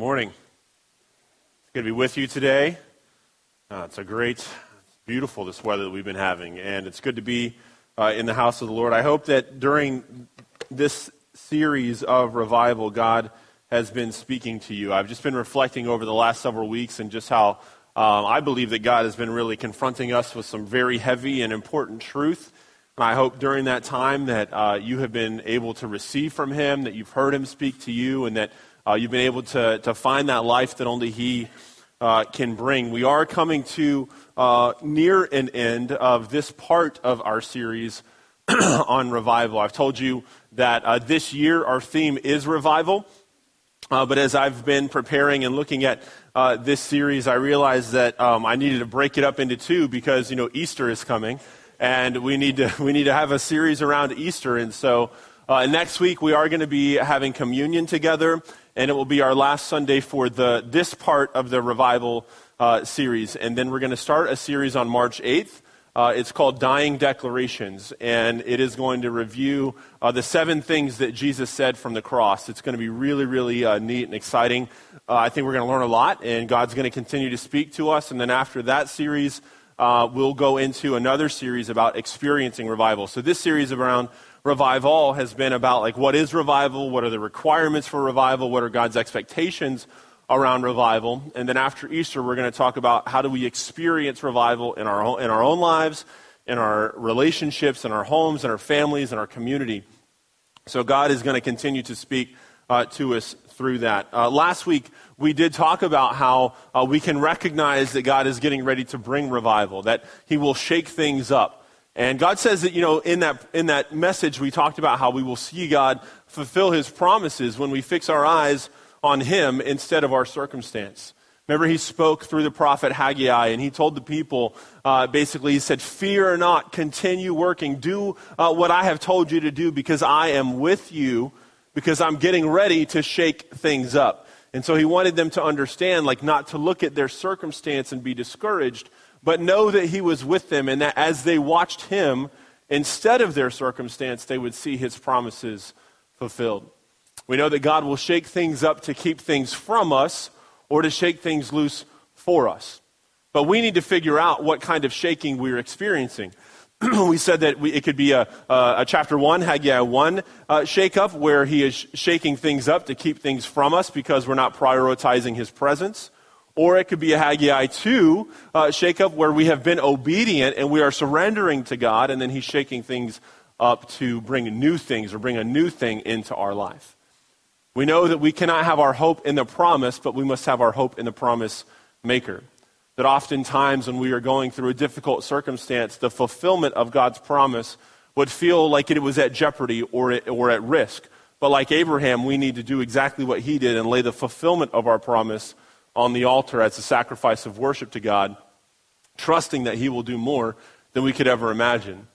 Morning. It's good to be with you today. Uh, it's a great, beautiful this weather that we've been having, and it's good to be uh, in the house of the Lord. I hope that during this series of revival, God has been speaking to you. I've just been reflecting over the last several weeks and just how um, I believe that God has been really confronting us with some very heavy and important truth. And I hope during that time that uh, you have been able to receive from Him, that you've heard Him speak to you, and that uh, you've been able to, to find that life that only He uh, can bring. We are coming to uh, near an end of this part of our series on revival. I've told you that uh, this year our theme is revival. Uh, but as I've been preparing and looking at uh, this series, I realized that um, I needed to break it up into two because you know Easter is coming, and we need to we need to have a series around Easter. And so uh, next week we are going to be having communion together, and it will be our last Sunday for the, this part of the revival uh, series. And then we're going to start a series on March 8th. Uh, it's called Dying Declarations, and it is going to review uh, the seven things that Jesus said from the cross. It's going to be really, really uh, neat and exciting. Uh, I think we're going to learn a lot, and God's going to continue to speak to us. And then after that series, uh, we'll go into another series about experiencing revival. So this series is around revival has been about like what is revival, what are the requirements for revival, what are God's expectations around revival, and then after Easter we're going to talk about how do we experience revival in our own, in our own lives, in our relationships, in our homes, in our families, in our community. So God is going to continue to speak uh, to us through that. Uh, last week we did talk about how uh, we can recognize that God is getting ready to bring revival, that He will shake things up. And God says that, you know, in that, in that message, we talked about how we will see God fulfill his promises when we fix our eyes on him instead of our circumstance. Remember, he spoke through the prophet Haggai, and he told the people uh, basically, he said, Fear not, continue working, do uh, what I have told you to do because I am with you, because I'm getting ready to shake things up. And so he wanted them to understand, like, not to look at their circumstance and be discouraged, but know that he was with them and that as they watched him, instead of their circumstance, they would see his promises fulfilled. We know that God will shake things up to keep things from us or to shake things loose for us. But we need to figure out what kind of shaking we're experiencing. we said that we, it could be a, a, a, chapter 1, Haggai 1 uh, shake up, where he is shaking things up to keep things from us because we're not prioritizing his presence. Or it could be a Haggai 2 uh, shakeup where we have been obedient and we are surrendering to God, and then He's shaking things up to bring new things or bring a new thing into our life. We know that we cannot have our hope in the promise, but we must have our hope in the promise maker. That oftentimes when we are going through a difficult circumstance, the fulfillment of God's promise would feel like it was at jeopardy or, it, or at risk. But like Abraham, we need to do exactly what he did and lay the fulfillment of our promise on the altar as a sacrifice of worship to God, trusting that He will do more than we could ever imagine.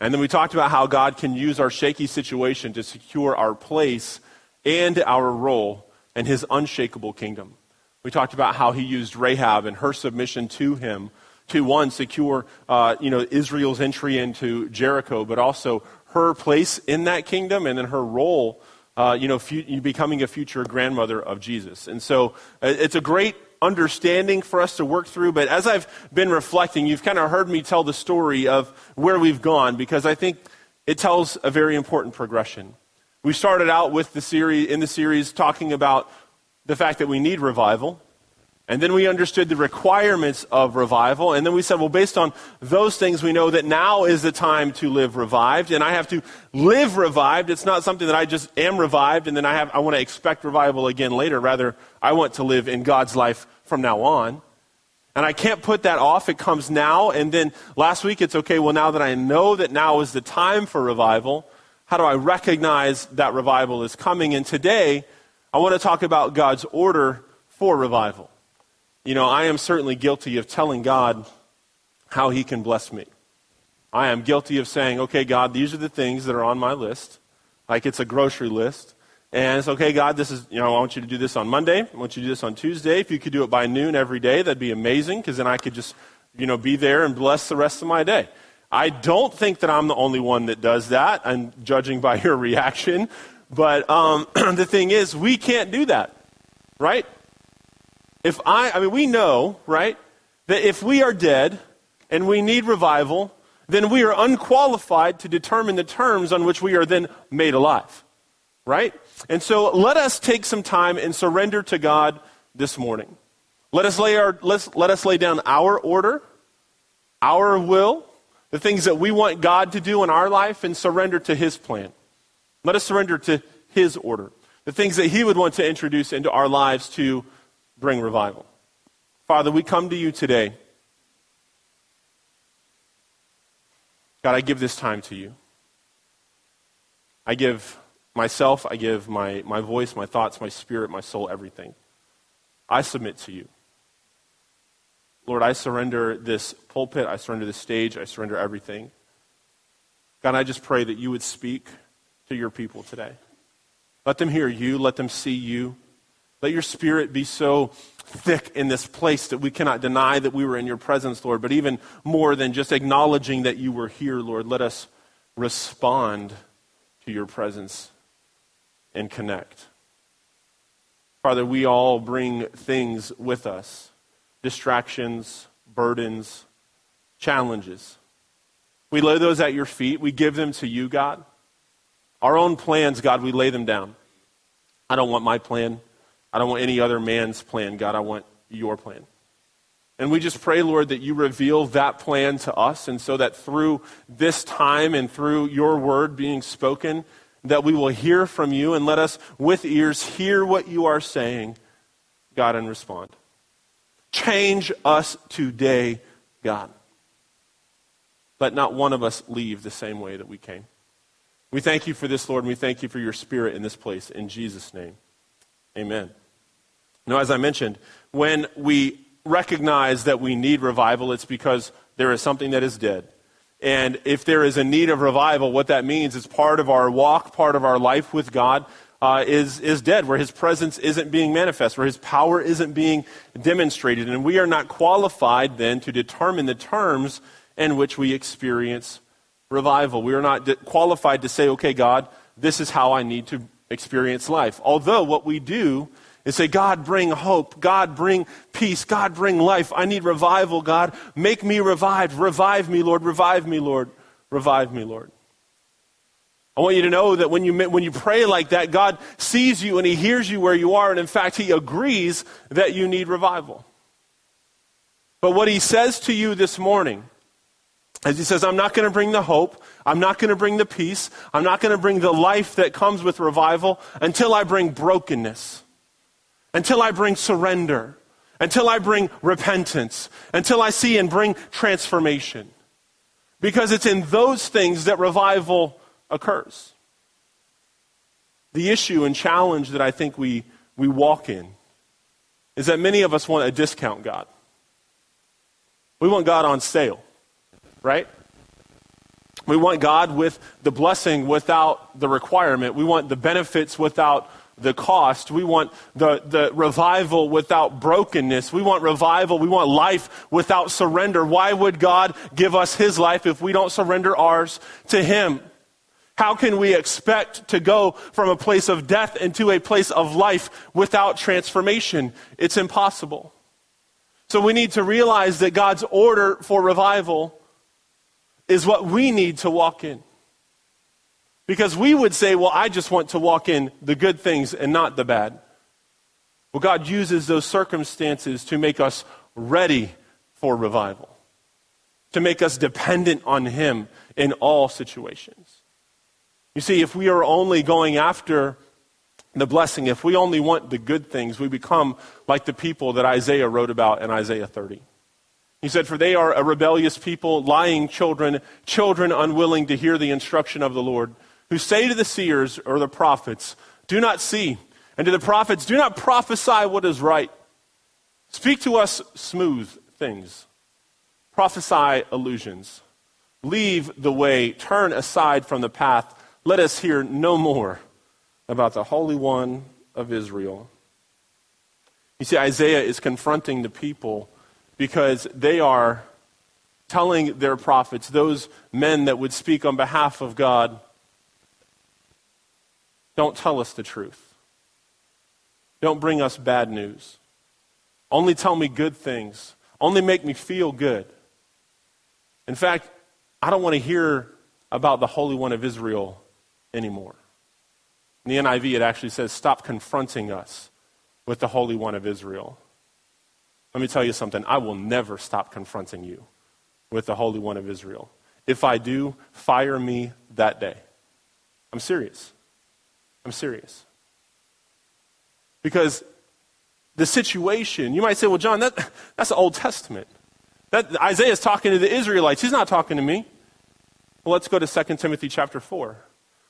And then we talked about how God can use our shaky situation to secure our place and our role in His unshakable kingdom. We talked about how He used Rahab and her submission to Him to one secure, uh, you know, Israel's entry into Jericho, but also her place in that kingdom and then her role uh, you know, fu- becoming a future grandmother of Jesus. And so uh, it's a great understanding for us to work through. But as I've been reflecting, you've kind of heard me tell the story of where we've gone because I think it tells a very important progression. We started out with the series, in the series talking about the fact that we need revival. And then we understood the requirements of revival. And then we said, well, based on those things, we know that now is the time to live revived. And I have to live revived. It's not something that I just am revived and then I, have, I want to expect revival again later. Rather, I want to live in God's life from now on. And I can't put that off. It comes now. And then last week, it's okay, well, now that I know that now is the time for revival, how do I recognize that revival is coming? And today, I want to talk about God's order for revival. You know, I am certainly guilty of telling God how He can bless me. I am guilty of saying, okay, God, these are the things that are on my list. Like it's a grocery list. And it's okay, God, this is, you know, I want you to do this on Monday. I want you to do this on Tuesday. If you could do it by noon every day, that'd be amazing because then I could just, you know, be there and bless the rest of my day. I don't think that I'm the only one that does that. I'm judging by your reaction. But um, the thing is, we can't do that, right? If I, I mean, we know, right, that if we are dead and we need revival, then we are unqualified to determine the terms on which we are then made alive. Right? And so let us take some time and surrender to God this morning. Let us lay, our, let's, let us lay down our order, our will, the things that we want God to do in our life, and surrender to His plan. Let us surrender to His order, the things that He would want to introduce into our lives to bring revival. Father, we come to you today. God, I give this time to you. I give myself, I give my, my voice, my thoughts, my spirit, my soul, everything. I submit to you. Lord, I surrender this pulpit, I surrender this stage, I surrender everything. God, I just pray that you would speak to your people today. Let them hear you, let them see you. Let your spirit be so thick in this place that we cannot deny that we were in your presence, Lord. But even more than just acknowledging that you were here, Lord, let us respond to your presence and connect. Father, we all bring things with us distractions, burdens, challenges. We lay those at your feet. We give them to you, God. Our own plans, God, we lay them down. I don't want my plan. I don't want any other man's plan, God. I want your plan. And we just pray, Lord, that you reveal that plan to us, and so that through this time and through your word being spoken, that we will hear from you and let us, with ears, hear what you are saying, God, and respond. Change us today, God. Let not one of us leave the same way that we came. We thank you for this, Lord, and we thank you for your spirit in this place. In Jesus' name, amen. Now, as I mentioned, when we recognize that we need revival, it's because there is something that is dead. And if there is a need of revival, what that means is part of our walk, part of our life with God, uh, is, is dead, where his presence isn't being manifest, where his power isn't being demonstrated. And we are not qualified then to determine the terms in which we experience revival. We are not qualified to say, okay, God, this is how I need to experience life. Although what we do is say, God, bring hope. God, bring peace. God, bring life. I need revival, God. Make me revived. Revive me, Lord. Revive me, Lord. Revive me, Lord. I want you to know that when you, when you pray like that, God sees you and He hears you where you are, and in fact, He agrees that you need revival. But what He says to you this morning, as He says, I'm not going to bring the hope, I'm not going to bring the peace, I'm not going to bring the life that comes with revival until I bring brokenness, until I bring surrender, until I bring repentance, until I see and bring transformation. Because it's in those things that revival occurs. The issue and challenge that I think we, we walk in is that many of us want a discount God. We want God on sale, right? We want God with the blessing without the requirement. We want the benefits without the cost. We want the, the revival without brokenness. We want revival. We want life without surrender. Why would God give us his life if we don't surrender ours to him? How can we expect to go from a place of death into a place of life without transformation? It's impossible. So we need to realize that God's order for revival is what we need to walk in. Because we would say, well, I just want to walk in the good things and not the bad. Well, God uses those circumstances to make us ready for revival, to make us dependent on Him in all situations. You see, if we are only going after the blessing, if we only want the good things, we become like the people that Isaiah wrote about in Isaiah 30. He said, For they are a rebellious people, lying children, children unwilling to hear the instruction of the Lord, who say to the seers or the prophets, Do not see, and to the prophets, Do not prophesy what is right. Speak to us smooth things, prophesy illusions. Leave the way, turn aside from the path let us hear no more about the Holy One of Israel. You see, Isaiah is confronting the people because they are telling their prophets, those men that would speak on behalf of God, don't tell us the truth. Don't bring us bad news. only tell me good things, only make me feel good. In fact, I don't want to hear about the Holy One of Israel anymore. In the NIV, it actually says, Stop confronting us with the Holy One of Israel. Let me tell you something. I will never stop confronting you with the Holy One of Israel. If I do, fire me that day. I'm serious. I'm serious. Because the situation, you might say, well, John, that, that's the Old Testament. That, Isaiah is talking to the Israelites. He's not talking to me. Well, let's go to 2 Timothy chapter 4.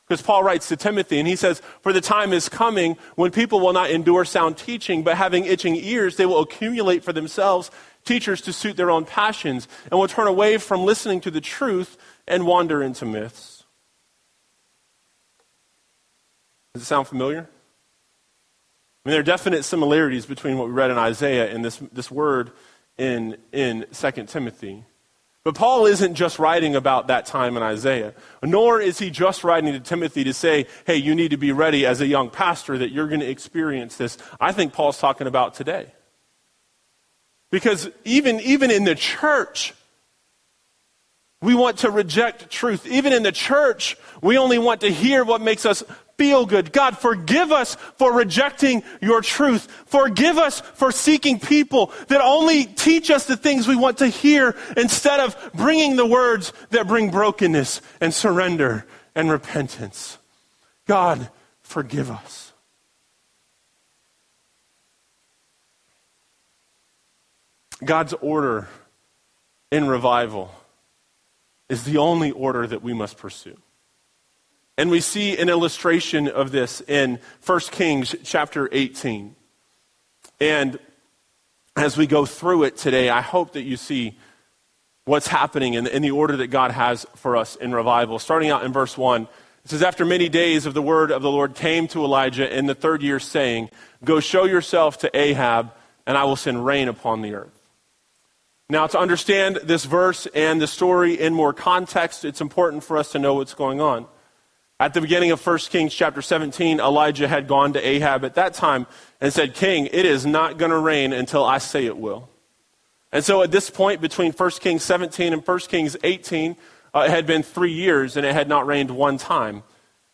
Because Paul writes to Timothy, and he says, For the time is coming when people will not endure sound teaching, but having itching ears, they will accumulate for themselves teachers to suit their own passions, and will turn away from listening to the truth and wander into myths. Does it sound familiar? I mean, there are definite similarities between what we read in Isaiah and this, this word in, in 2 Timothy. But Paul isn't just writing about that time in Isaiah, nor is he just writing to Timothy to say, hey, you need to be ready as a young pastor that you're going to experience this. I think Paul's talking about today. Because even, even in the church, we want to reject truth. Even in the church, we only want to hear what makes us feel good. God, forgive us for rejecting your truth. Forgive us for seeking people that only teach us the things we want to hear instead of bringing the words that bring brokenness and surrender and repentance. God, forgive us. God's order in revival is the only order that we must pursue. And we see an illustration of this in 1 Kings chapter 18. And as we go through it today, I hope that you see what's happening in, in the order that God has for us in revival. Starting out in verse 1, it says, After many days of the word of the Lord came to Elijah in the third year, saying, Go show yourself to Ahab, and I will send rain upon the earth. Now, to understand this verse and the story in more context, it's important for us to know what's going on. At the beginning of 1 Kings chapter 17, Elijah had gone to Ahab at that time and said, King, it is not going to rain until I say it will. And so at this point, between 1 Kings 17 and 1 Kings 18, uh, it had been three years and it had not rained one time.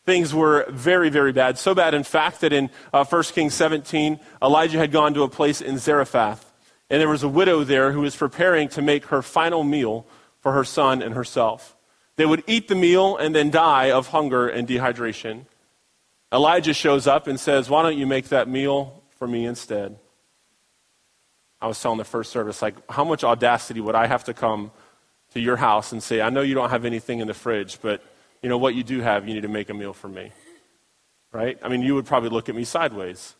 Things were very, very bad. So bad, in fact, that in uh, 1 Kings 17, Elijah had gone to a place in Zarephath. And there was a widow there who was preparing to make her final meal for her son and herself. They would eat the meal and then die of hunger and dehydration. Elijah shows up and says, Why don't you make that meal for me instead? I was telling the first service, like, how much audacity would I have to come to your house and say, I know you don't have anything in the fridge, but you know what you do have, you need to make a meal for me. Right? I mean, you would probably look at me sideways.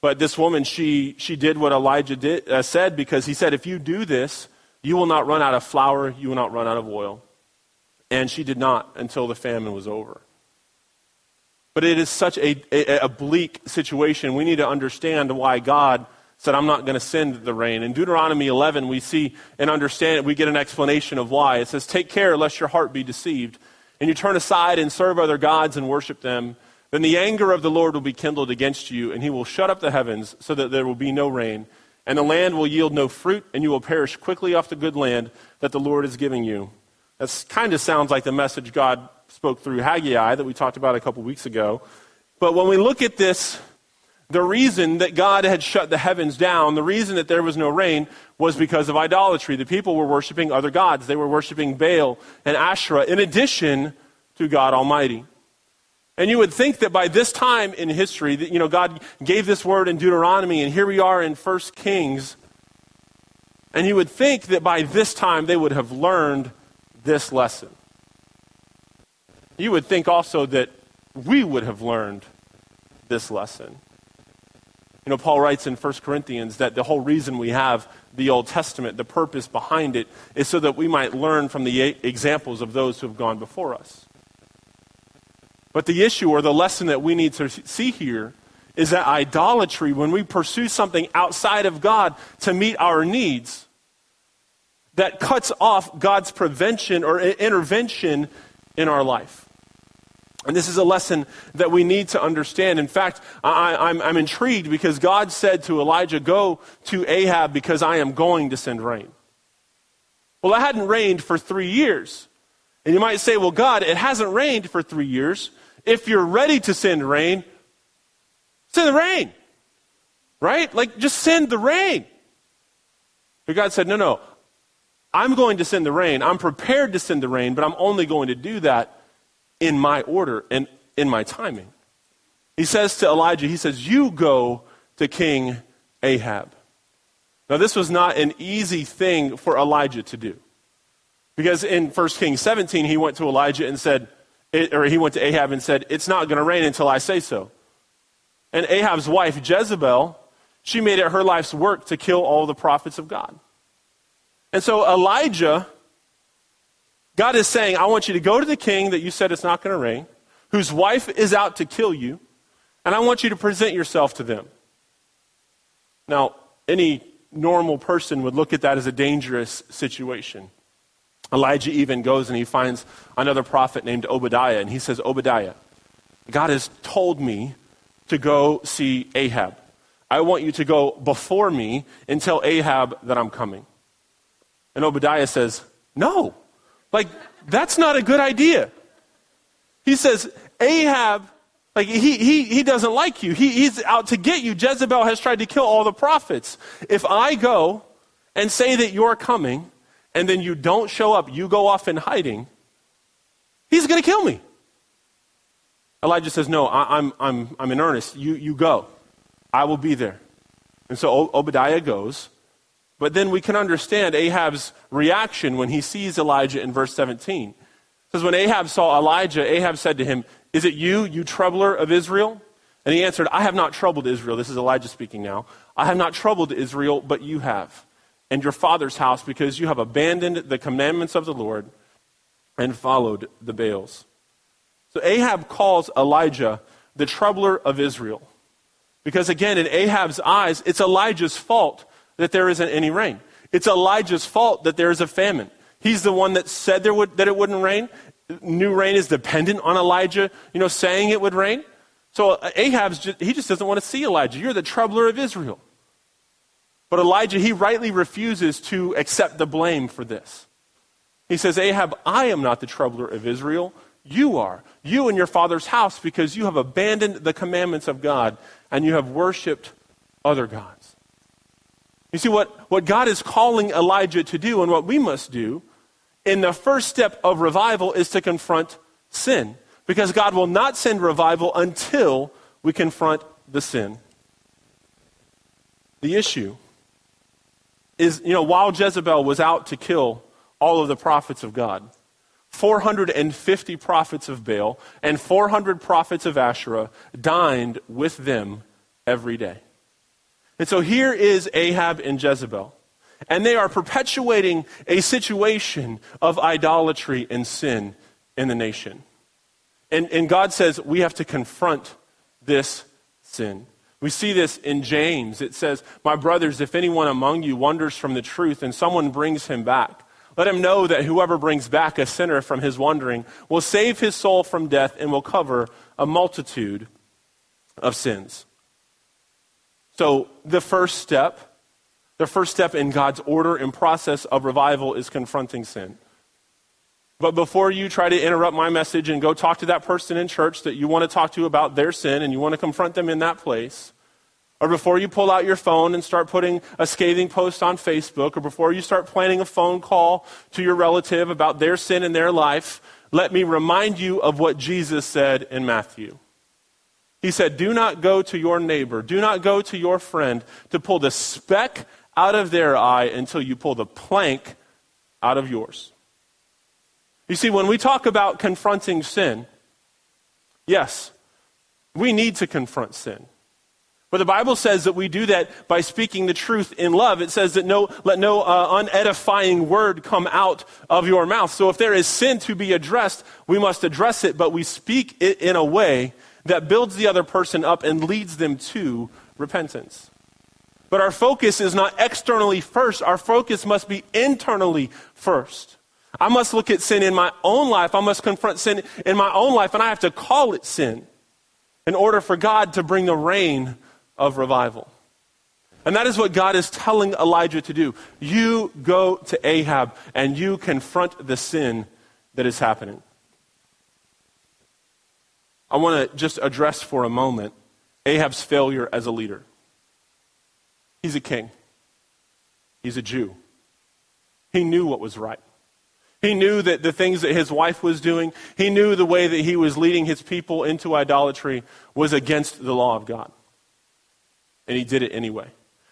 But this woman, she, she did what Elijah did, uh, said because he said, if you do this, you will not run out of flour, you will not run out of oil. And she did not until the famine was over. But it is such a, a, a bleak situation. We need to understand why God said, I'm not going to send the rain. In Deuteronomy 11, we see and understand, we get an explanation of why. It says, Take care lest your heart be deceived, and you turn aside and serve other gods and worship them. Then the anger of the Lord will be kindled against you, and he will shut up the heavens so that there will be no rain, and the land will yield no fruit, and you will perish quickly off the good land that the Lord is giving you. That kind of sounds like the message God spoke through Haggai that we talked about a couple weeks ago. But when we look at this, the reason that God had shut the heavens down, the reason that there was no rain, was because of idolatry. The people were worshiping other gods. They were worshiping Baal and Asherah in addition to God Almighty. And you would think that by this time in history, that, you know, God gave this word in Deuteronomy, and here we are in 1 Kings. And you would think that by this time they would have learned this lesson. You would think also that we would have learned this lesson. You know, Paul writes in 1 Corinthians that the whole reason we have the Old Testament, the purpose behind it, is so that we might learn from the examples of those who have gone before us. But the issue or the lesson that we need to see here is that idolatry, when we pursue something outside of God to meet our needs, that cuts off God's prevention or intervention in our life. And this is a lesson that we need to understand. In fact, I, am intrigued because God said to Elijah, Go to Ahab because I am going to send rain. Well, it hadn't rained for three years. And you might say, Well, God, it hasn't rained for three years. If you're ready to send rain, send the rain. Right? Like, just send the rain. But God said, No, no. I'm going to send the rain. I'm prepared to send the rain, but I'm only going to do that in my order and in my timing. He says to Elijah, he says, You go to King Ahab. Now, this was not an easy thing for Elijah to do. Because in 1 Kings 17, he went to Elijah and said, or he went to Ahab and said, It's not going to rain until I say so. And Ahab's wife, Jezebel, she made it her life's work to kill all the prophets of God. And so Elijah God is saying, I want you to go to the king that you said it's not going to rain, whose wife is out to kill you, and I want you to present yourself to them. Now, any normal person would look at that as a dangerous situation. Elijah even goes and he finds another prophet named Obadiah, and he says, Obadiah, God has told me to go see Ahab. I want you to go before me and tell Ahab that I'm coming. And Obadiah says, No. Like, that's not a good idea. He says, Ahab, like, he, he, he doesn't like you. He, he's out to get you. Jezebel has tried to kill all the prophets. If I go and say that you're coming, and then you don't show up, you go off in hiding, he's going to kill me. Elijah says, No, I, I'm, I'm, I'm in earnest. You, you go. I will be there. And so Obadiah goes. But then we can understand Ahab's reaction when he sees Elijah in verse 17. It says, When Ahab saw Elijah, Ahab said to him, Is it you, you troubler of Israel? And he answered, I have not troubled Israel. This is Elijah speaking now. I have not troubled Israel, but you have, and your father's house, because you have abandoned the commandments of the Lord and followed the Baals. So Ahab calls Elijah the troubler of Israel. Because again, in Ahab's eyes, it's Elijah's fault that there isn't any rain. It's Elijah's fault that there is a famine. He's the one that said there would, that it wouldn't rain. New rain is dependent on Elijah, you know, saying it would rain. So uh, Ahab's just, he just doesn't want to see Elijah. You're the troubler of Israel. But Elijah, he rightly refuses to accept the blame for this. He says, Ahab, I am not the troubler of Israel. You are. You and your father's house, because you have abandoned the commandments of God and you have worshiped other gods. You see, what, what God is calling Elijah to do and what we must do in the first step of revival is to confront sin. Because God will not send revival until we confront the sin. The issue is, you know, while Jezebel was out to kill all of the prophets of God, 450 prophets of Baal and 400 prophets of Asherah dined with them every day. And so here is Ahab and Jezebel. And they are perpetuating a situation of idolatry and sin in the nation. And, and God says we have to confront this sin. We see this in James. It says, My brothers, if anyone among you wanders from the truth and someone brings him back, let him know that whoever brings back a sinner from his wandering will save his soul from death and will cover a multitude of sins. So, the first step, the first step in God's order and process of revival is confronting sin. But before you try to interrupt my message and go talk to that person in church that you want to talk to about their sin and you want to confront them in that place, or before you pull out your phone and start putting a scathing post on Facebook, or before you start planning a phone call to your relative about their sin in their life, let me remind you of what Jesus said in Matthew. He said, Do not go to your neighbor, do not go to your friend to pull the speck out of their eye until you pull the plank out of yours. You see, when we talk about confronting sin, yes, we need to confront sin. But the Bible says that we do that by speaking the truth in love. It says that no, let no uh, unedifying word come out of your mouth. So if there is sin to be addressed, we must address it, but we speak it in a way that builds the other person up and leads them to repentance. But our focus is not externally first, our focus must be internally first. I must look at sin in my own life. I must confront sin in my own life, and I have to call it sin in order for God to bring the rain of revival. And that is what God is telling Elijah to do. You go to Ahab and you confront the sin that is happening. I want to just address for a moment Ahab's failure as a leader. He's a king, he's a Jew. He knew what was right. He knew that the things that his wife was doing, he knew the way that he was leading his people into idolatry was against the law of God. And he did it anyway.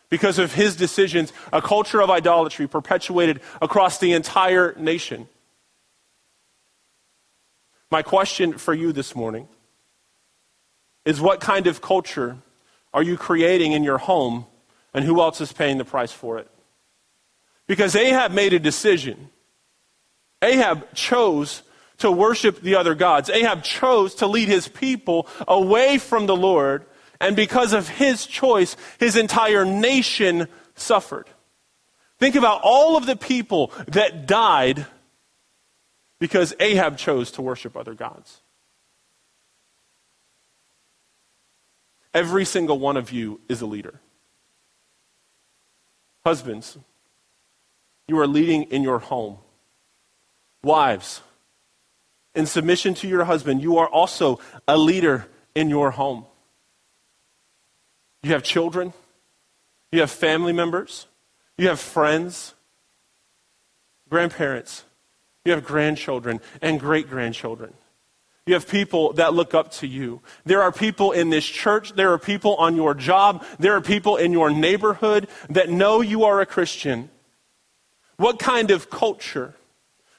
Because of his decisions, a culture of idolatry perpetuated across the entire nation. My question for you this morning is what kind of culture are you creating in your home and who else is paying the price for it? Because Ahab made a decision. Ahab chose to worship the other gods. Ahab chose to lead his people away from the Lord, and because of his choice, his entire nation suffered. Think about all of the people that died because Ahab chose to worship other gods. Every single one of you is a leader. Husbands, you are leading in your home. Wives, in submission to your husband, you are also a leader in your home. You have children, you have family members, you have friends, grandparents, you have grandchildren and great grandchildren. You have people that look up to you. There are people in this church. There are people on your job. There are people in your neighborhood that know you are a Christian. What kind of culture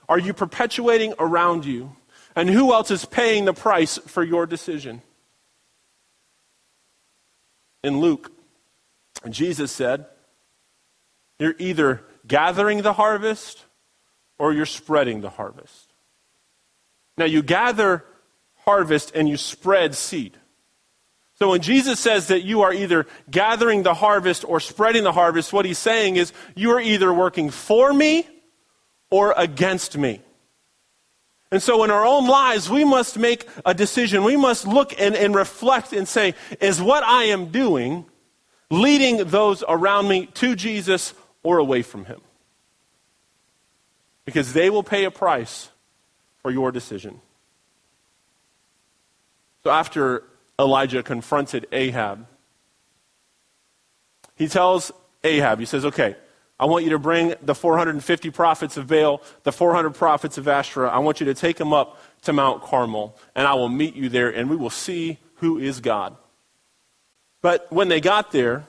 are you perpetuating around you? And who else is paying the price for your decision? In Luke, Jesus said, You're either gathering the harvest or you're spreading the harvest. Now, you gather harvest and you spread seed. So when Jesus says that you are either gathering the harvest or spreading the harvest, what he's saying is you are either working for me or against me. And so in our own lives, we must make a decision. We must look and, and reflect and say, is what I am doing leading those around me to Jesus or away from him? Because they will pay a price for your decision. So after Elijah confronted Ahab, he tells Ahab, he says, okay, I want you to bring the 450 prophets of Baal, the 400 prophets of Asherah. I want you to take them up to Mount Carmel, and I will meet you there, and we will see who is God. But when they got there,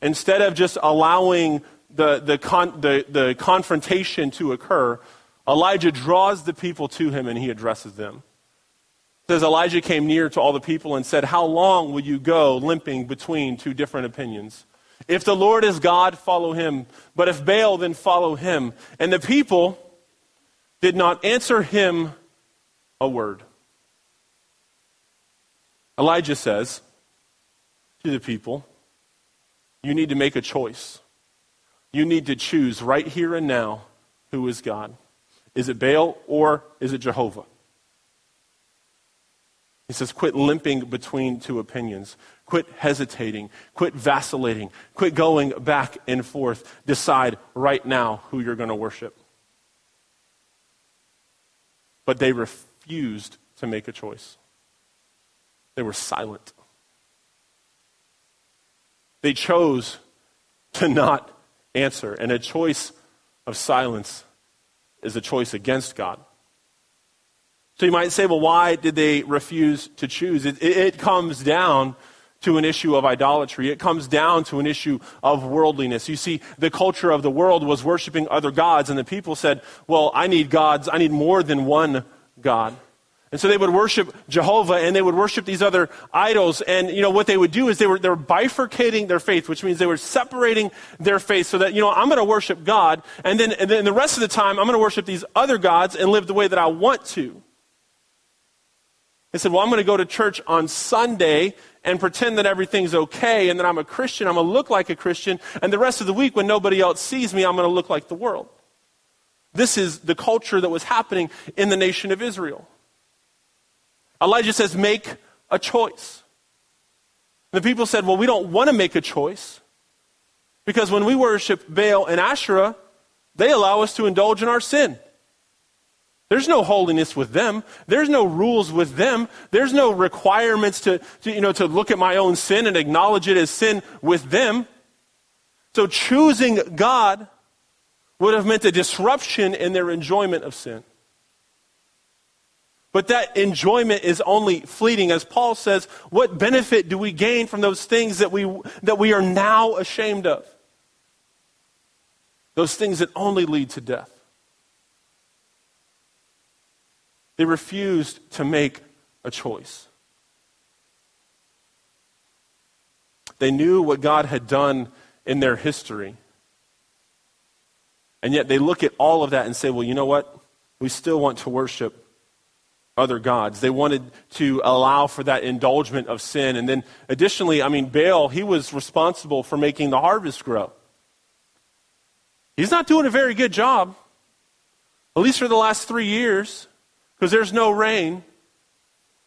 instead of just allowing the, the, con, the, the confrontation to occur, Elijah draws the people to him and he addresses them says Elijah came near to all the people and said, How long will you go limping between two different opinions? If the Lord is God, follow him. But if Baal, then follow him. And the people did not answer him a word. Elijah says to the people, You need to make a choice. You need to choose right here and now who is God. Is it Baal or is it Jehovah? He says, quit limping between two opinions. Quit hesitating. Quit vacillating. Quit going back and forth. Decide right now who you're going to worship. But they refused to make a choice, they were silent. They chose to not answer. And a choice of silence is a choice against God. So you might say, well, why did they refuse to choose? It, it, it, comes down to an issue of idolatry. It comes down to an issue of worldliness. You see, the culture of the world was worshiping other gods, and the people said, well, I need gods. I need more than one God. And so they would worship Jehovah and they would worship these other idols. And, you know, what they would do is they were, they were bifurcating their faith, which means they were separating their faith so that, you know, I'm going to worship God. And then, and then the rest of the time, I'm going to worship these other gods and live the way that I want to. They said, Well, I'm going to go to church on Sunday and pretend that everything's okay and that I'm a Christian. I'm going to look like a Christian. And the rest of the week, when nobody else sees me, I'm going to look like the world. This is the culture that was happening in the nation of Israel. Elijah says, Make a choice. And the people said, Well, we don't want to make a choice because when we worship Baal and Asherah, they allow us to indulge in our sin. There's no holiness with them. There's no rules with them. There's no requirements to, to, you know, to look at my own sin and acknowledge it as sin with them. So choosing God would have meant a disruption in their enjoyment of sin. But that enjoyment is only fleeting. As Paul says, what benefit do we gain from those things that we, that we are now ashamed of? Those things that only lead to death. They refused to make a choice. They knew what God had done in their history. And yet they look at all of that and say, well, you know what? We still want to worship other gods. They wanted to allow for that indulgence of sin. And then additionally, I mean, Baal, he was responsible for making the harvest grow. He's not doing a very good job, at least for the last three years because there's no rain.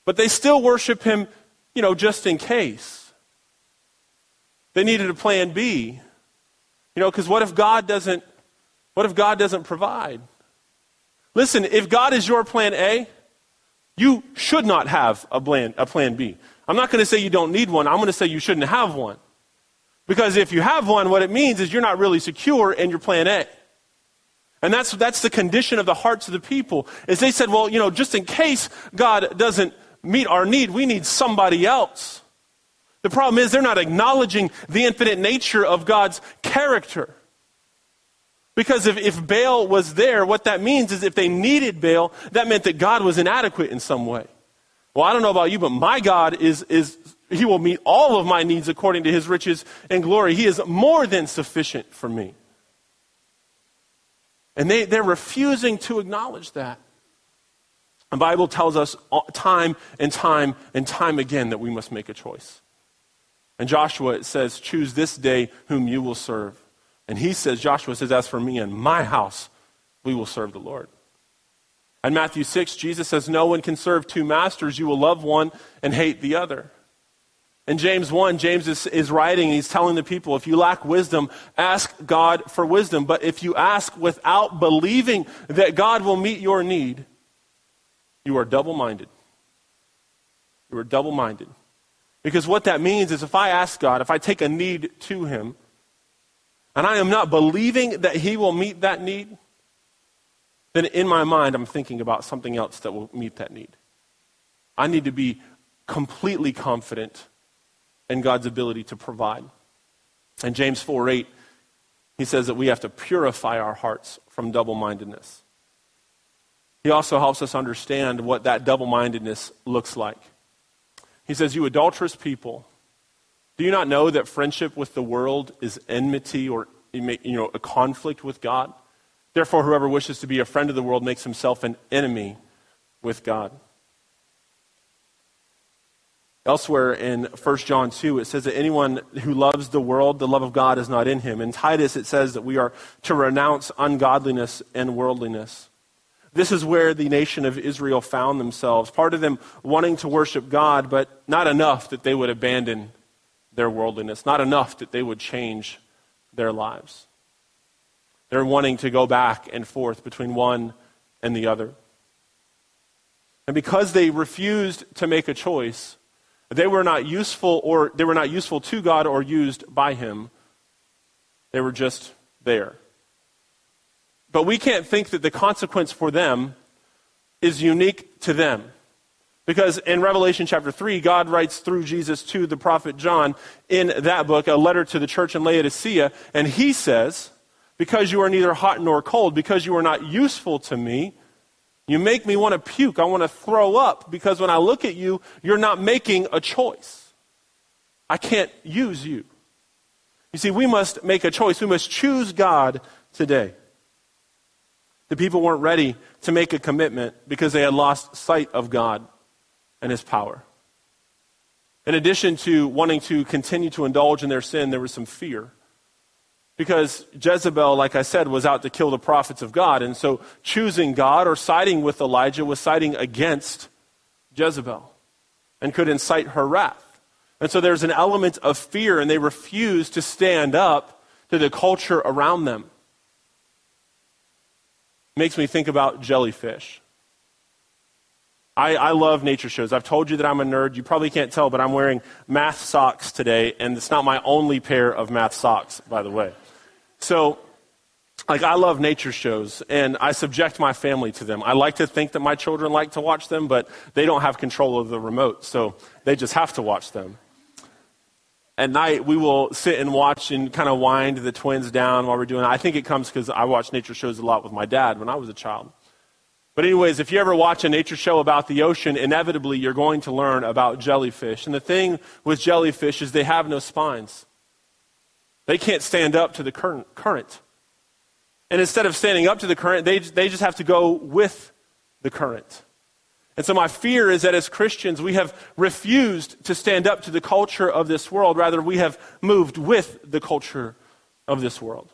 But they still worship him, you know, just in case. They needed a plan B. You know, because what if God doesn't what if God doesn't provide? Listen, if God is your plan A, you should not have a plan, a plan B. I'm not going to say you don't need one. I'm going to say you shouldn't have one. Because if you have one, what it means is you're not really secure in your plan A. And that's, that's the condition of the hearts of the people. Is they said, well, you know, just in case God doesn't meet our need, we need somebody else. The problem is they're not acknowledging the infinite nature of God's character. Because if, if Baal was there, what that means is if they needed Baal, that meant that God was inadequate in some way. Well, I don't know about you, but my God is, is He will meet all of my needs according to His riches and glory. He is more than sufficient for me. And they, they're refusing to acknowledge that. The Bible tells us time and time and time again that we must make a choice. And Joshua it says, Choose this day whom you will serve. And he says, Joshua says, As for me and my house, we will serve the Lord. And Matthew 6, Jesus says, No one can serve two masters. You will love one and hate the other. In James 1, James is, is writing, he's telling the people, if you lack wisdom, ask God for wisdom. But if you ask without believing that God will meet your need, you are double minded. You are double minded. Because what that means is if I ask God, if I take a need to Him, and I am not believing that He will meet that need, then in my mind I'm thinking about something else that will meet that need. I need to be completely confident and God's ability to provide. And James 4 8, he says that we have to purify our hearts from double mindedness. He also helps us understand what that double mindedness looks like. He says, You adulterous people, do you not know that friendship with the world is enmity or you know, a conflict with God? Therefore, whoever wishes to be a friend of the world makes himself an enemy with God. Elsewhere in 1 John 2, it says that anyone who loves the world, the love of God is not in him. In Titus, it says that we are to renounce ungodliness and worldliness. This is where the nation of Israel found themselves. Part of them wanting to worship God, but not enough that they would abandon their worldliness, not enough that they would change their lives. They're wanting to go back and forth between one and the other. And because they refused to make a choice, they were not useful or they were not useful to God or used by him. They were just there. But we can't think that the consequence for them is unique to them. Because in Revelation chapter 3, God writes through Jesus to the prophet John in that book a letter to the church in Laodicea, and he says, Because you are neither hot nor cold, because you are not useful to me, you make me want to puke. I want to throw up because when I look at you, you're not making a choice. I can't use you. You see, we must make a choice. We must choose God today. The people weren't ready to make a commitment because they had lost sight of God and His power. In addition to wanting to continue to indulge in their sin, there was some fear. Because Jezebel, like I said, was out to kill the prophets of God. And so choosing God or siding with Elijah was siding against Jezebel and could incite her wrath. And so there's an element of fear, and they refuse to stand up to the culture around them. Makes me think about jellyfish. I, I, love nature shows. I've told you that I'm a nerd. You probably can't tell, but I'm wearing math socks today, and it's not my only pair of math socks, by the way. So, like, I love nature shows, and I subject my family to them. I like to think that my children like to watch them, but they don't have control of the remote, so they just have to watch them. At night, we will sit and watch and kind of wind the twins down while we're doing it. I think it comes because I watched nature shows a lot with my dad when I was a child. But, anyways, if you ever watch a nature show about the ocean, inevitably you're going to learn about jellyfish. And the thing with jellyfish is they have no spines, they can't stand up to the current. And instead of standing up to the current, they, they just have to go with the current. And so, my fear is that as Christians, we have refused to stand up to the culture of this world. Rather, we have moved with the culture of this world.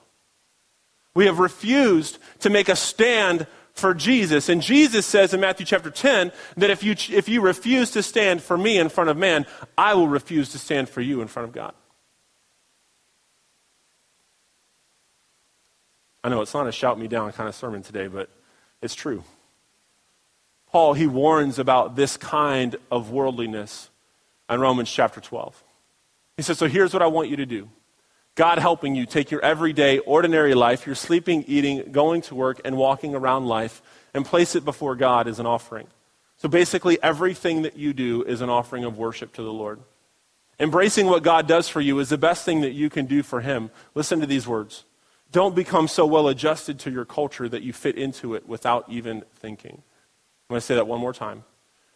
We have refused to make a stand for Jesus. And Jesus says in Matthew chapter 10 that if you, if you refuse to stand for me in front of man, I will refuse to stand for you in front of God. I know it's not a shout me down kind of sermon today, but it's true. Paul, he warns about this kind of worldliness in Romans chapter 12. He says, So here's what I want you to do God helping you take your everyday, ordinary life, your sleeping, eating, going to work, and walking around life, and place it before God as an offering. So basically, everything that you do is an offering of worship to the Lord. Embracing what God does for you is the best thing that you can do for Him. Listen to these words. Don't become so well adjusted to your culture that you fit into it without even thinking. I'm going to say that one more time.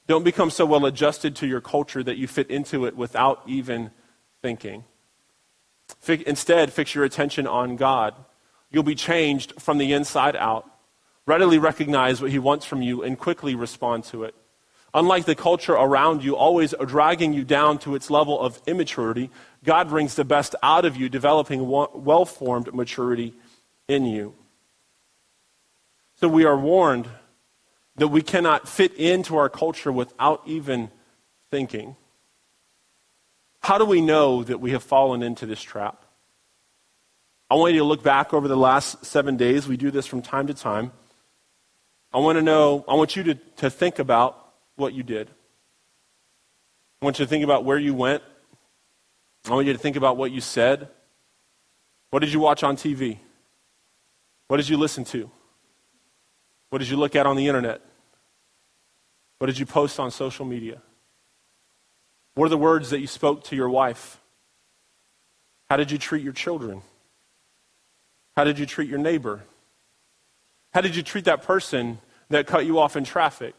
Don't become so well adjusted to your culture that you fit into it without even thinking. Instead, fix your attention on God. You'll be changed from the inside out. Readily recognize what He wants from you and quickly respond to it. Unlike the culture around you, always dragging you down to its level of immaturity, God brings the best out of you, developing well formed maturity in you. So we are warned that we cannot fit into our culture without even thinking. How do we know that we have fallen into this trap? I want you to look back over the last seven days. We do this from time to time. I want to know, I want you to, to think about what you did. I want you to think about where you went. I want you to think about what you said. What did you watch on TV? What did you listen to? What did you look at on the internet? What did you post on social media? What are the words that you spoke to your wife? How did you treat your children? How did you treat your neighbor? How did you treat that person that cut you off in traffic?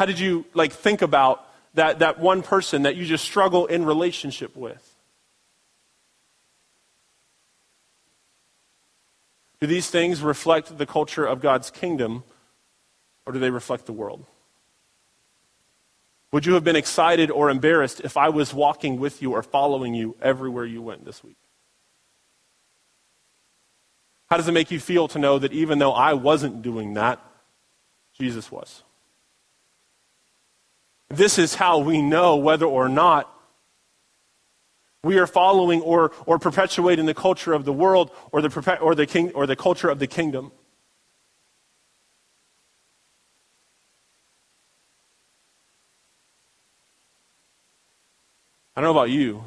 How did you like think about that, that one person that you just struggle in relationship with? Do these things reflect the culture of God's kingdom or do they reflect the world? Would you have been excited or embarrassed if I was walking with you or following you everywhere you went this week? How does it make you feel to know that even though I wasn't doing that, Jesus was? This is how we know whether or not we are following or, or perpetuating the culture of the world or the, or, the king, or the culture of the kingdom. I don't know about you.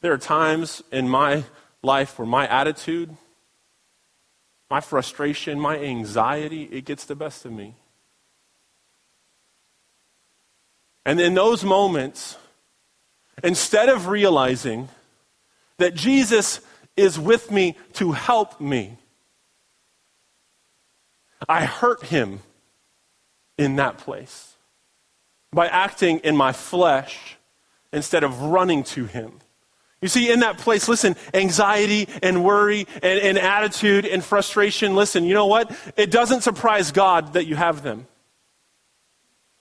There are times in my life where my attitude, my frustration, my anxiety, it gets the best of me. And in those moments, instead of realizing that Jesus is with me to help me, I hurt him in that place by acting in my flesh instead of running to Him. You see, in that place, listen, anxiety and worry and, and, attitude and frustration, listen, you know what? It doesn't surprise God that you have them.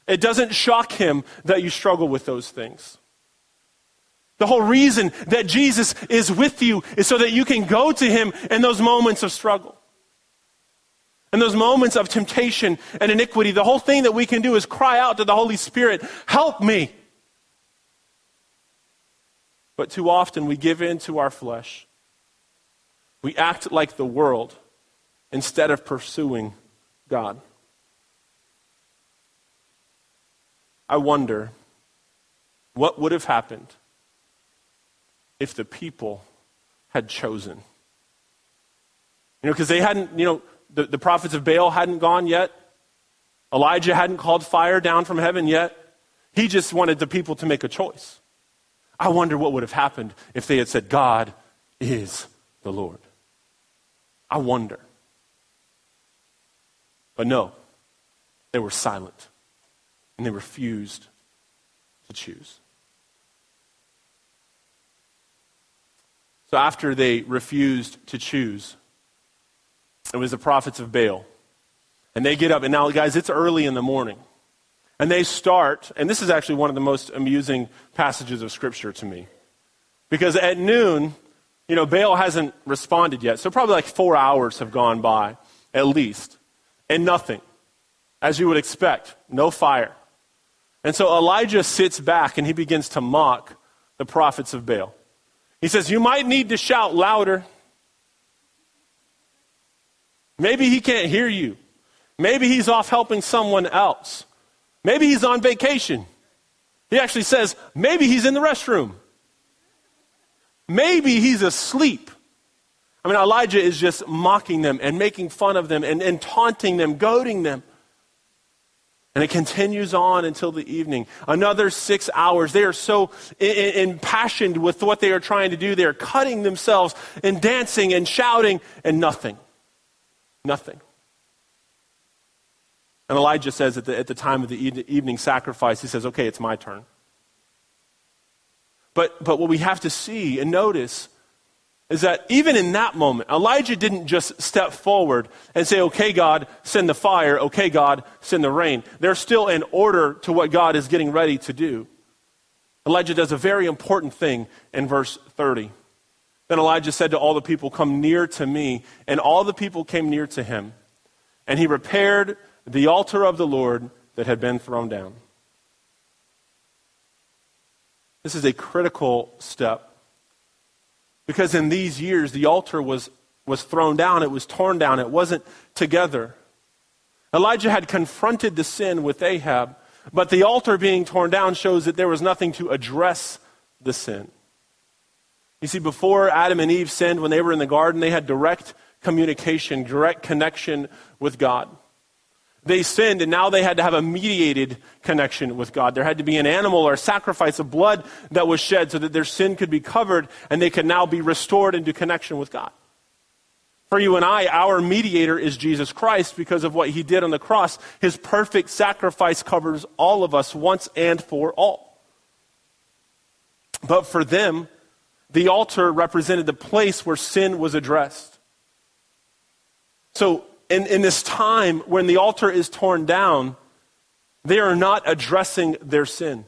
It doesn't shock Him that you struggle with those things. The whole reason that Jesus is with you is so that you can go to him in those moments of struggle. In those moments of temptation and iniquity, the whole thing that we can do is cry out to the Holy Spirit, help me. But too often we give in to our flesh. We act like the world instead of pursuing God. I wonder what would have happened if the people had chosen. You know, because they hadn't, you know, the, the prophets of Baal hadn't gone yet. Elijah hadn't called fire down from heaven yet. He just wanted the people to make a choice. I wonder what would have happened if they had said, God is the Lord. I wonder. But no, they were silent and they refused to choose. So after they refused to choose, it was the prophets of Baal. And they get up, and now, guys, it's early in the morning. And they start, and this is actually one of the most amusing passages of Scripture to me. Because at noon, you know, Baal hasn't responded yet. So probably like four hours have gone by, at least. And nothing. As you would expect, no fire. And so Elijah sits back and he begins to mock the prophets of Baal. He says, You might need to shout louder. Maybe he can't hear you. Maybe he's off helping someone else. Maybe he's on vacation. He actually says, maybe he's in the restroom. Maybe he's asleep. I mean, Elijah is just mocking them and making fun of them and, and taunting them, goading them. And it continues on until the evening. Another six hours. They are so impassioned with what they are trying to do. They are cutting themselves and dancing and shouting and nothing. Nothing. And Elijah says at the, at the time of the evening sacrifice, he says, okay, it's my turn. But, but what we have to see and notice is that even in that moment, Elijah didn't just step forward and say, okay, God, send the fire. Okay, God, send the rain. There's still an order to what God is getting ready to do. Elijah does a very important thing in verse 30. Then Elijah said to all the people, Come near to me. And all the people came near to him. And he repaired the altar of the Lord that had been thrown down. This is a critical step. Because in these years, the altar was, was thrown down, it was torn down, it wasn't together. Elijah had confronted the sin with Ahab, but the altar being torn down shows that there was nothing to address the sin. You see, before Adam and Eve sinned, when they were in the garden, they had direct communication, direct connection with God. They sinned, and now they had to have a mediated connection with God. There had to be an animal or a sacrifice of blood that was shed so that their sin could be covered and they could now be restored into connection with God. For you and I, our mediator is Jesus Christ because of what he did on the cross. His perfect sacrifice covers all of us once and for all. But for them, the altar represented the place where sin was addressed. So, in, in this time when the altar is torn down, they are not addressing their sin.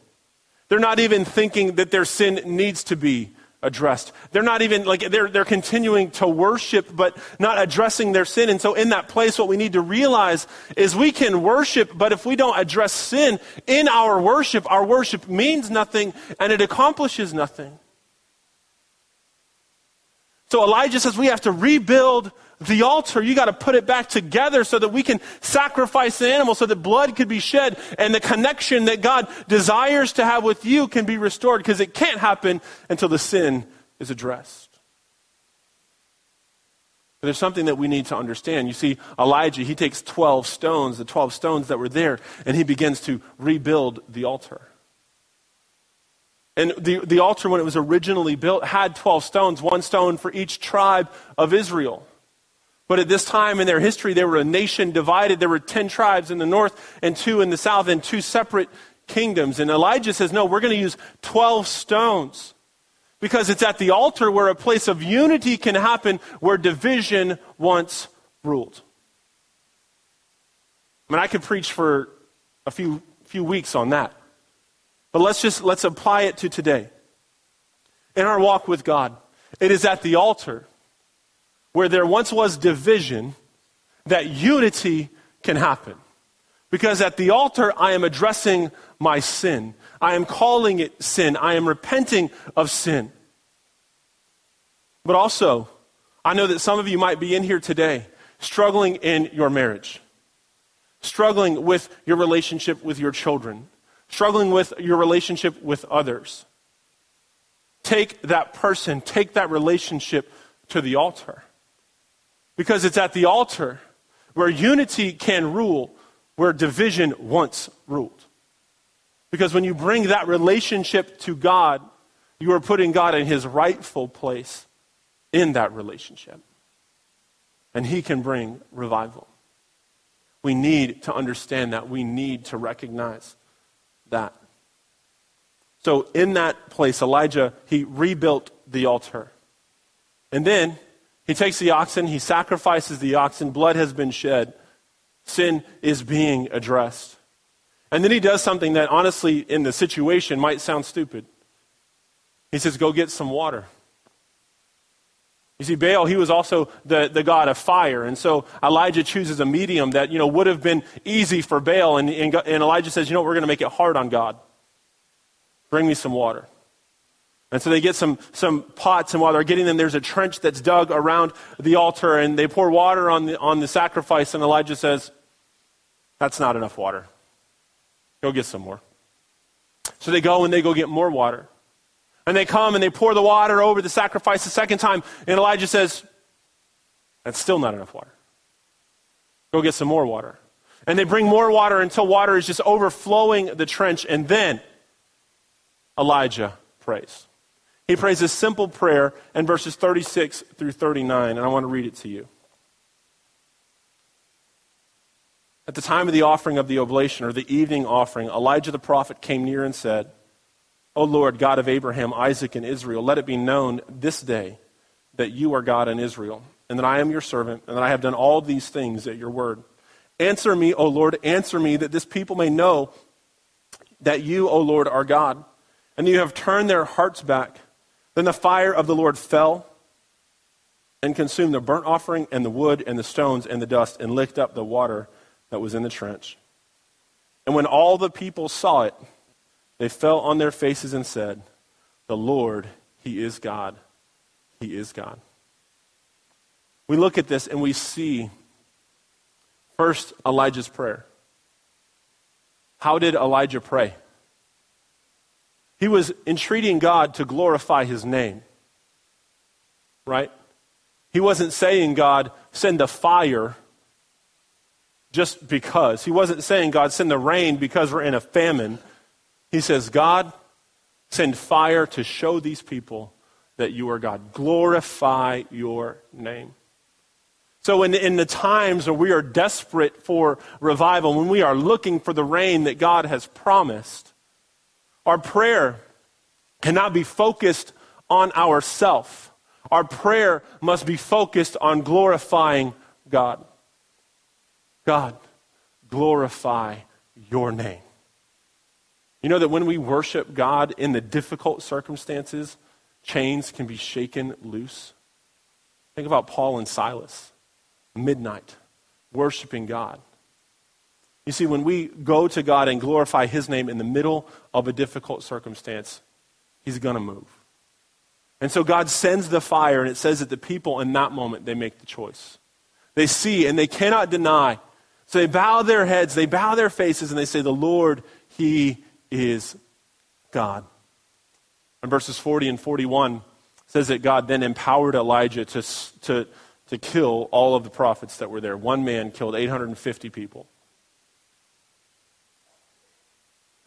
They're not even thinking that their sin needs to be addressed. They're not even like they're they're continuing to worship but not addressing their sin. And so in that place what we need to realize is we can worship but if we don't address sin in our worship, our worship means nothing and it accomplishes nothing. So Elijah says we have to rebuild the altar. You got to put it back together so that we can sacrifice the animal so that blood could be shed and the connection that God desires to have with you can be restored because it can't happen until the sin is addressed. But there's something that we need to understand. You see, Elijah, he takes 12 stones, the 12 stones that were there, and he begins to rebuild the altar. And the, the altar, when it was originally built, had 12 stones, one stone for each tribe of Israel. But at this time in their history, they were a nation divided. There were 10 tribes in the north and two in the south, and two separate kingdoms. And Elijah says, No, we're going to use 12 stones because it's at the altar where a place of unity can happen where division once ruled. I mean, I could preach for a few, few weeks on that. But let's just let's apply it to today. in our walk with God. It is at the altar where there once was division that unity can happen. Because at the altar, I am addressing my sin. I am calling it sin. I am repenting of sin. But also, I know that some of you might be in here today struggling in your marriage, struggling with your relationship with your children, struggling with your relationship with others. Take that person, take that relationship to the altar. Because it's at the altar where unity can rule where division once ruled. Because when you bring that relationship to God, you are putting God in his rightful place in that relationship. And he can bring revival. We need to understand that. We need to recognize that. So, in that place, Elijah, he rebuilt the altar. And then he takes the oxen, he sacrifices the oxen, blood has been shed, sin is being addressed. And then he does something that, honestly, in the situation might sound stupid. He says, Go get some water. You see, Baal, he was also the, the god of fire. And so Elijah chooses a medium that, you know, would have been easy for Baal. And, and, and Elijah says, you know, we're going to make it hard on God. Bring me some water. And so they get some, some pots, and while they're getting them, there's a trench that's dug around the altar, and they pour water on the, on the sacrifice, and Elijah says, That's not enough water. Go get some more. So they go and they go get more water. And they come and they pour the water over the sacrifice the second time. And Elijah says, That's still not enough water. Go get some more water. And they bring more water until water is just overflowing the trench. And then Elijah prays. He prays a simple prayer in verses 36 through 39, and I want to read it to you. At the time of the offering of the oblation, or the evening offering, Elijah the prophet came near and said, O Lord, God of Abraham, Isaac, and Israel, let it be known this day that you are God in Israel, and that I am your servant, and that I have done all these things at your word. Answer me, O Lord, answer me, that this people may know that you, O Lord, are God, and you have turned their hearts back. Then the fire of the Lord fell and consumed the burnt offering and the wood and the stones and the dust and licked up the water that was in the trench. And when all the people saw it, they fell on their faces and said, The Lord, He is God. He is God. We look at this and we see first Elijah's prayer. How did Elijah pray? He was entreating God to glorify his name. Right? He wasn't saying, God, send a fire just because. He wasn't saying, God, send the rain because we're in a famine. He says, God, send fire to show these people that you are God. Glorify your name. So, in, in the times when we are desperate for revival, when we are looking for the rain that God has promised, our prayer cannot be focused on ourself. Our prayer must be focused on glorifying God. God, glorify your name. You know that when we worship God in the difficult circumstances, chains can be shaken loose. Think about Paul and Silas, midnight, worshiping God. You see, when we go to God and glorify His name in the middle of a difficult circumstance, He's going to move. And so God sends the fire, and it says that the people in that moment, they make the choice. They see and they cannot deny so they bow their heads, they bow their faces, and they say, The Lord, He is God. And verses 40 and 41 says that God then empowered Elijah to, to, to kill all of the prophets that were there. One man killed 850 people.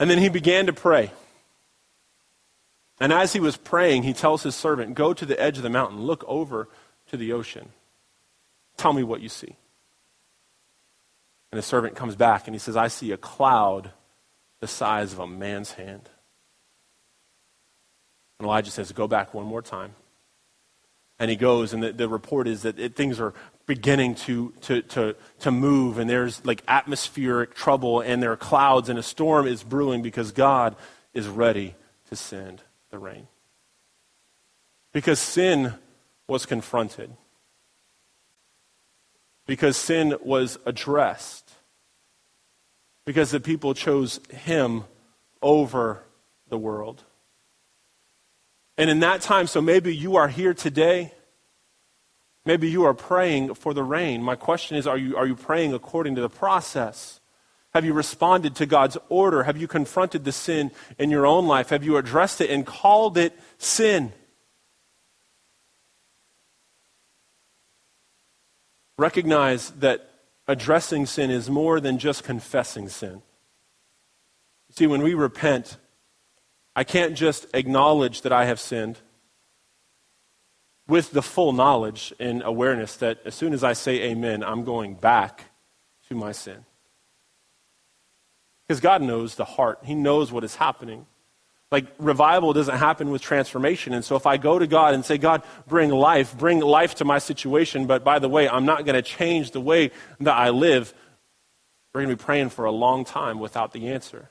And then he began to pray. And as he was praying, he tells his servant, Go to the edge of the mountain, look over to the ocean. Tell me what you see. And the servant comes back and he says, I see a cloud the size of a man's hand. And Elijah says, Go back one more time. And he goes, and the, the report is that it, things are beginning to, to, to, to move, and there's like atmospheric trouble, and there are clouds, and a storm is brewing because God is ready to send the rain. Because sin was confronted. Because sin was addressed. Because the people chose him over the world. And in that time, so maybe you are here today. Maybe you are praying for the rain. My question is are you, are you praying according to the process? Have you responded to God's order? Have you confronted the sin in your own life? Have you addressed it and called it sin? Recognize that addressing sin is more than just confessing sin. See, when we repent, I can't just acknowledge that I have sinned with the full knowledge and awareness that as soon as I say amen, I'm going back to my sin. Because God knows the heart, He knows what is happening. Like, revival doesn't happen with transformation. And so, if I go to God and say, God, bring life, bring life to my situation, but by the way, I'm not going to change the way that I live, we're going to be praying for a long time without the answer.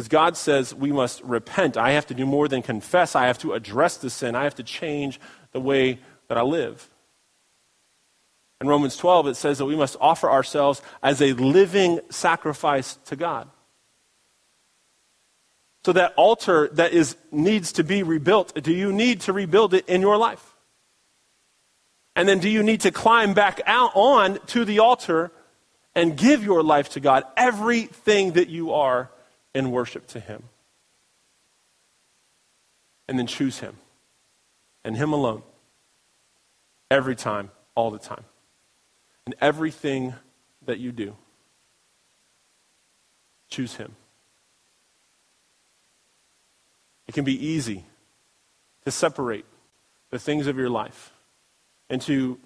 Because God says we must repent. I have to do more than confess. I have to address the sin. I have to change the way that I live. In Romans 12, it says that we must offer ourselves as a living sacrifice to God. So that altar that is needs to be rebuilt, do you need to rebuild it in your life? And then do you need to climb back out on to the altar and give your life to God, everything that you are in worship to Him. And then choose Him and Him alone every time, all the time. In everything that you do, choose Him. It can be easy to separate the things of your life into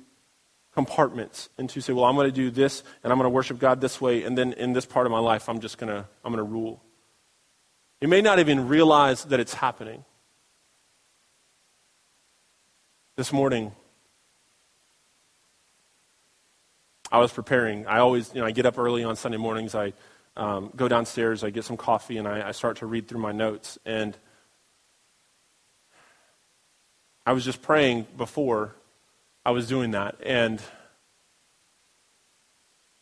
compartments and to say, well, I'm going to do this and I'm going to worship God this way, and then in this part of my life, I'm just going to, I'm going to rule. You may not even realize that it's happening. This morning, I was preparing. I always, you know, I get up early on Sunday mornings. I um, go downstairs, I get some coffee, and I, I start to read through my notes. And I was just praying before I was doing that. And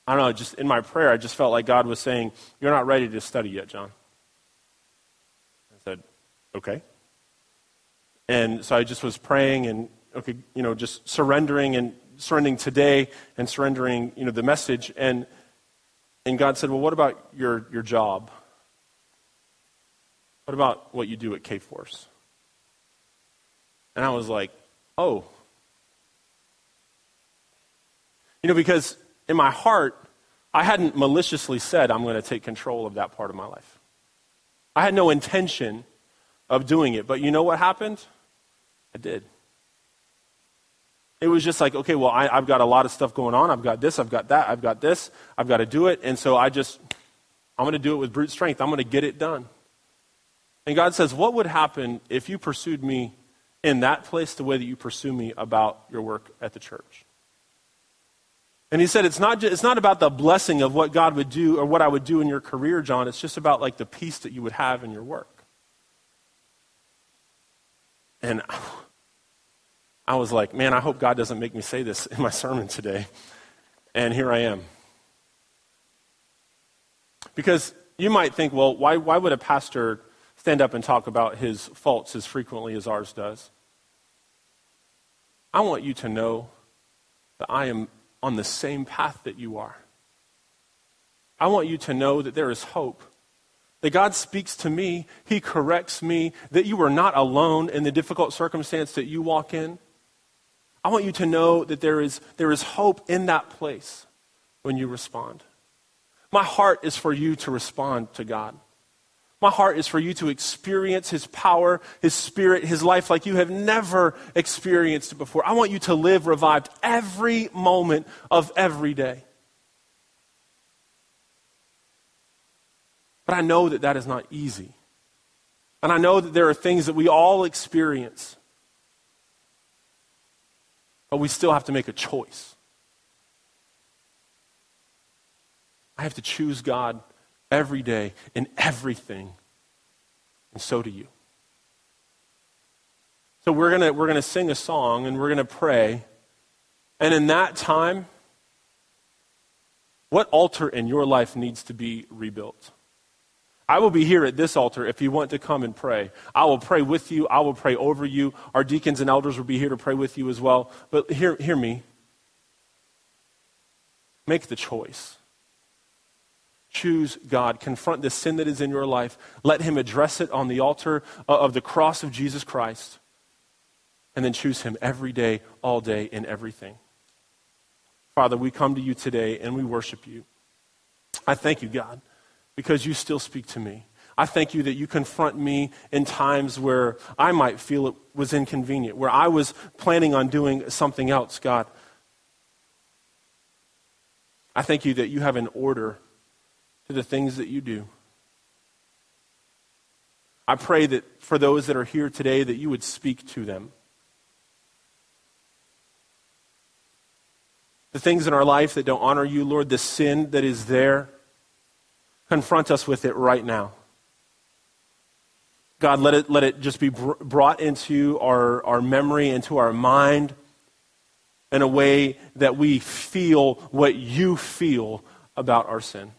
I don't know, just in my prayer, I just felt like God was saying, You're not ready to study yet, John. Okay. And so I just was praying and, okay, you know, just surrendering and surrendering today and surrendering, you know, the message. And, and God said, well, what about your, your job? What about what you do at Kforce? And I was like, oh. You know, because in my heart, I hadn't maliciously said, I'm going to take control of that part of my life. I had no intention of doing it. But you know what happened? I did. It was just like, okay, well, I, have got a lot of stuff going on. I've got this, I've got that, I've got this. I've got to do it. And so I just, I'm going to do it with brute strength. I'm going to get it done. And God says, what would happen if you pursued me in that place the way that you pursue me about your work at the church? And he said, it's not, just, it's not about the blessing of what God would do or what I would do in your career, John. It's just about like the peace that you would have in your work. And I was like, man, I hope God doesn't make me say this in my sermon today. And here I am. Because you might think, well, why, why would a pastor stand up and talk about his faults as frequently as ours does? I want you to know that I am on the same path that you are. I want you to know that there is hope that God speaks to me, He corrects me, that you are not alone in the difficult circumstance that you walk in. I want you to know that there is, there is hope in that place when you respond. My heart is for you to respond to God. My heart is for you to experience His power, His Spirit, His life like you have never experienced it before. I want you to live revived every moment of every day. But I know that that is not easy. And I know that there are things that we all experience. But we still have to make a choice. I have to choose God every day in everything. And so do you. So we're going we're going to sing a song and we're going to pray. And in that time, what altar in your life needs to be rebuilt? I will be here at this altar if you want to come and pray. I will pray with you. I will pray over you. Our deacons and elders will be here to pray with you as well. But hear, hear me. Make the choice. Choose God. Confront the sin that is in your life. Let Him address it on the altar uh, of the cross of Jesus Christ. And then choose Him every day, all day, in everything. Father, we come to you today and we worship you. I thank you, God, because you still speak to me. I thank you that you confront me in times where I might feel it was inconvenient, where I was planning on doing something else, God. I thank you that you have an order to the things that you do. I pray that for those that are here today that you would speak to them. the things in our life that don't honor you, Lord, the sin that is there, confront us with it right now. God, let it, let it just be br- brought into our, our memory, into our mind, in a way that we feel what you feel about our sin.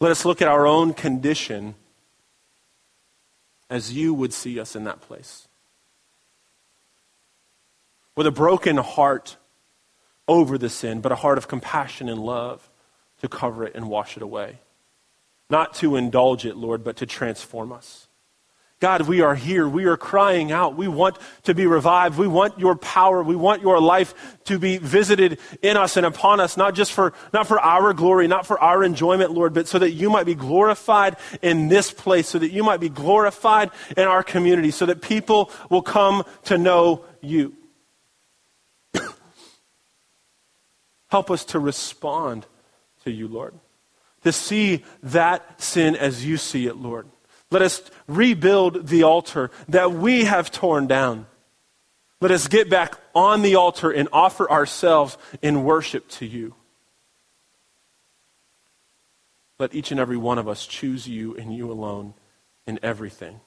Let us look at our own condition as you would see us in that place with a broken heart over the sin, but a heart of compassion and love to cover it and wash it away. Not to indulge it, Lord, but to transform us. God, we are here. We are crying out. We want to be revived. We want your power. We want your life to be visited in us and upon us, not just for, not for our glory, not for our enjoyment, Lord, but so that you might be glorified in this place, so that you might be glorified in our community, so that people will come to know you. Help us to respond to you, Lord. To see that sin as you see it, Lord. Let us rebuild the altar that we have torn down. Let us get back on the altar and offer ourselves in worship to you. Let each and every one of us choose you and you alone in everything.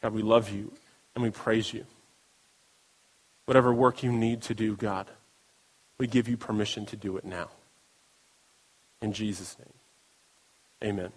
God, we love you and we praise you. Whatever work you need to do, God, we give you permission to do it now. In Jesus' name, amen.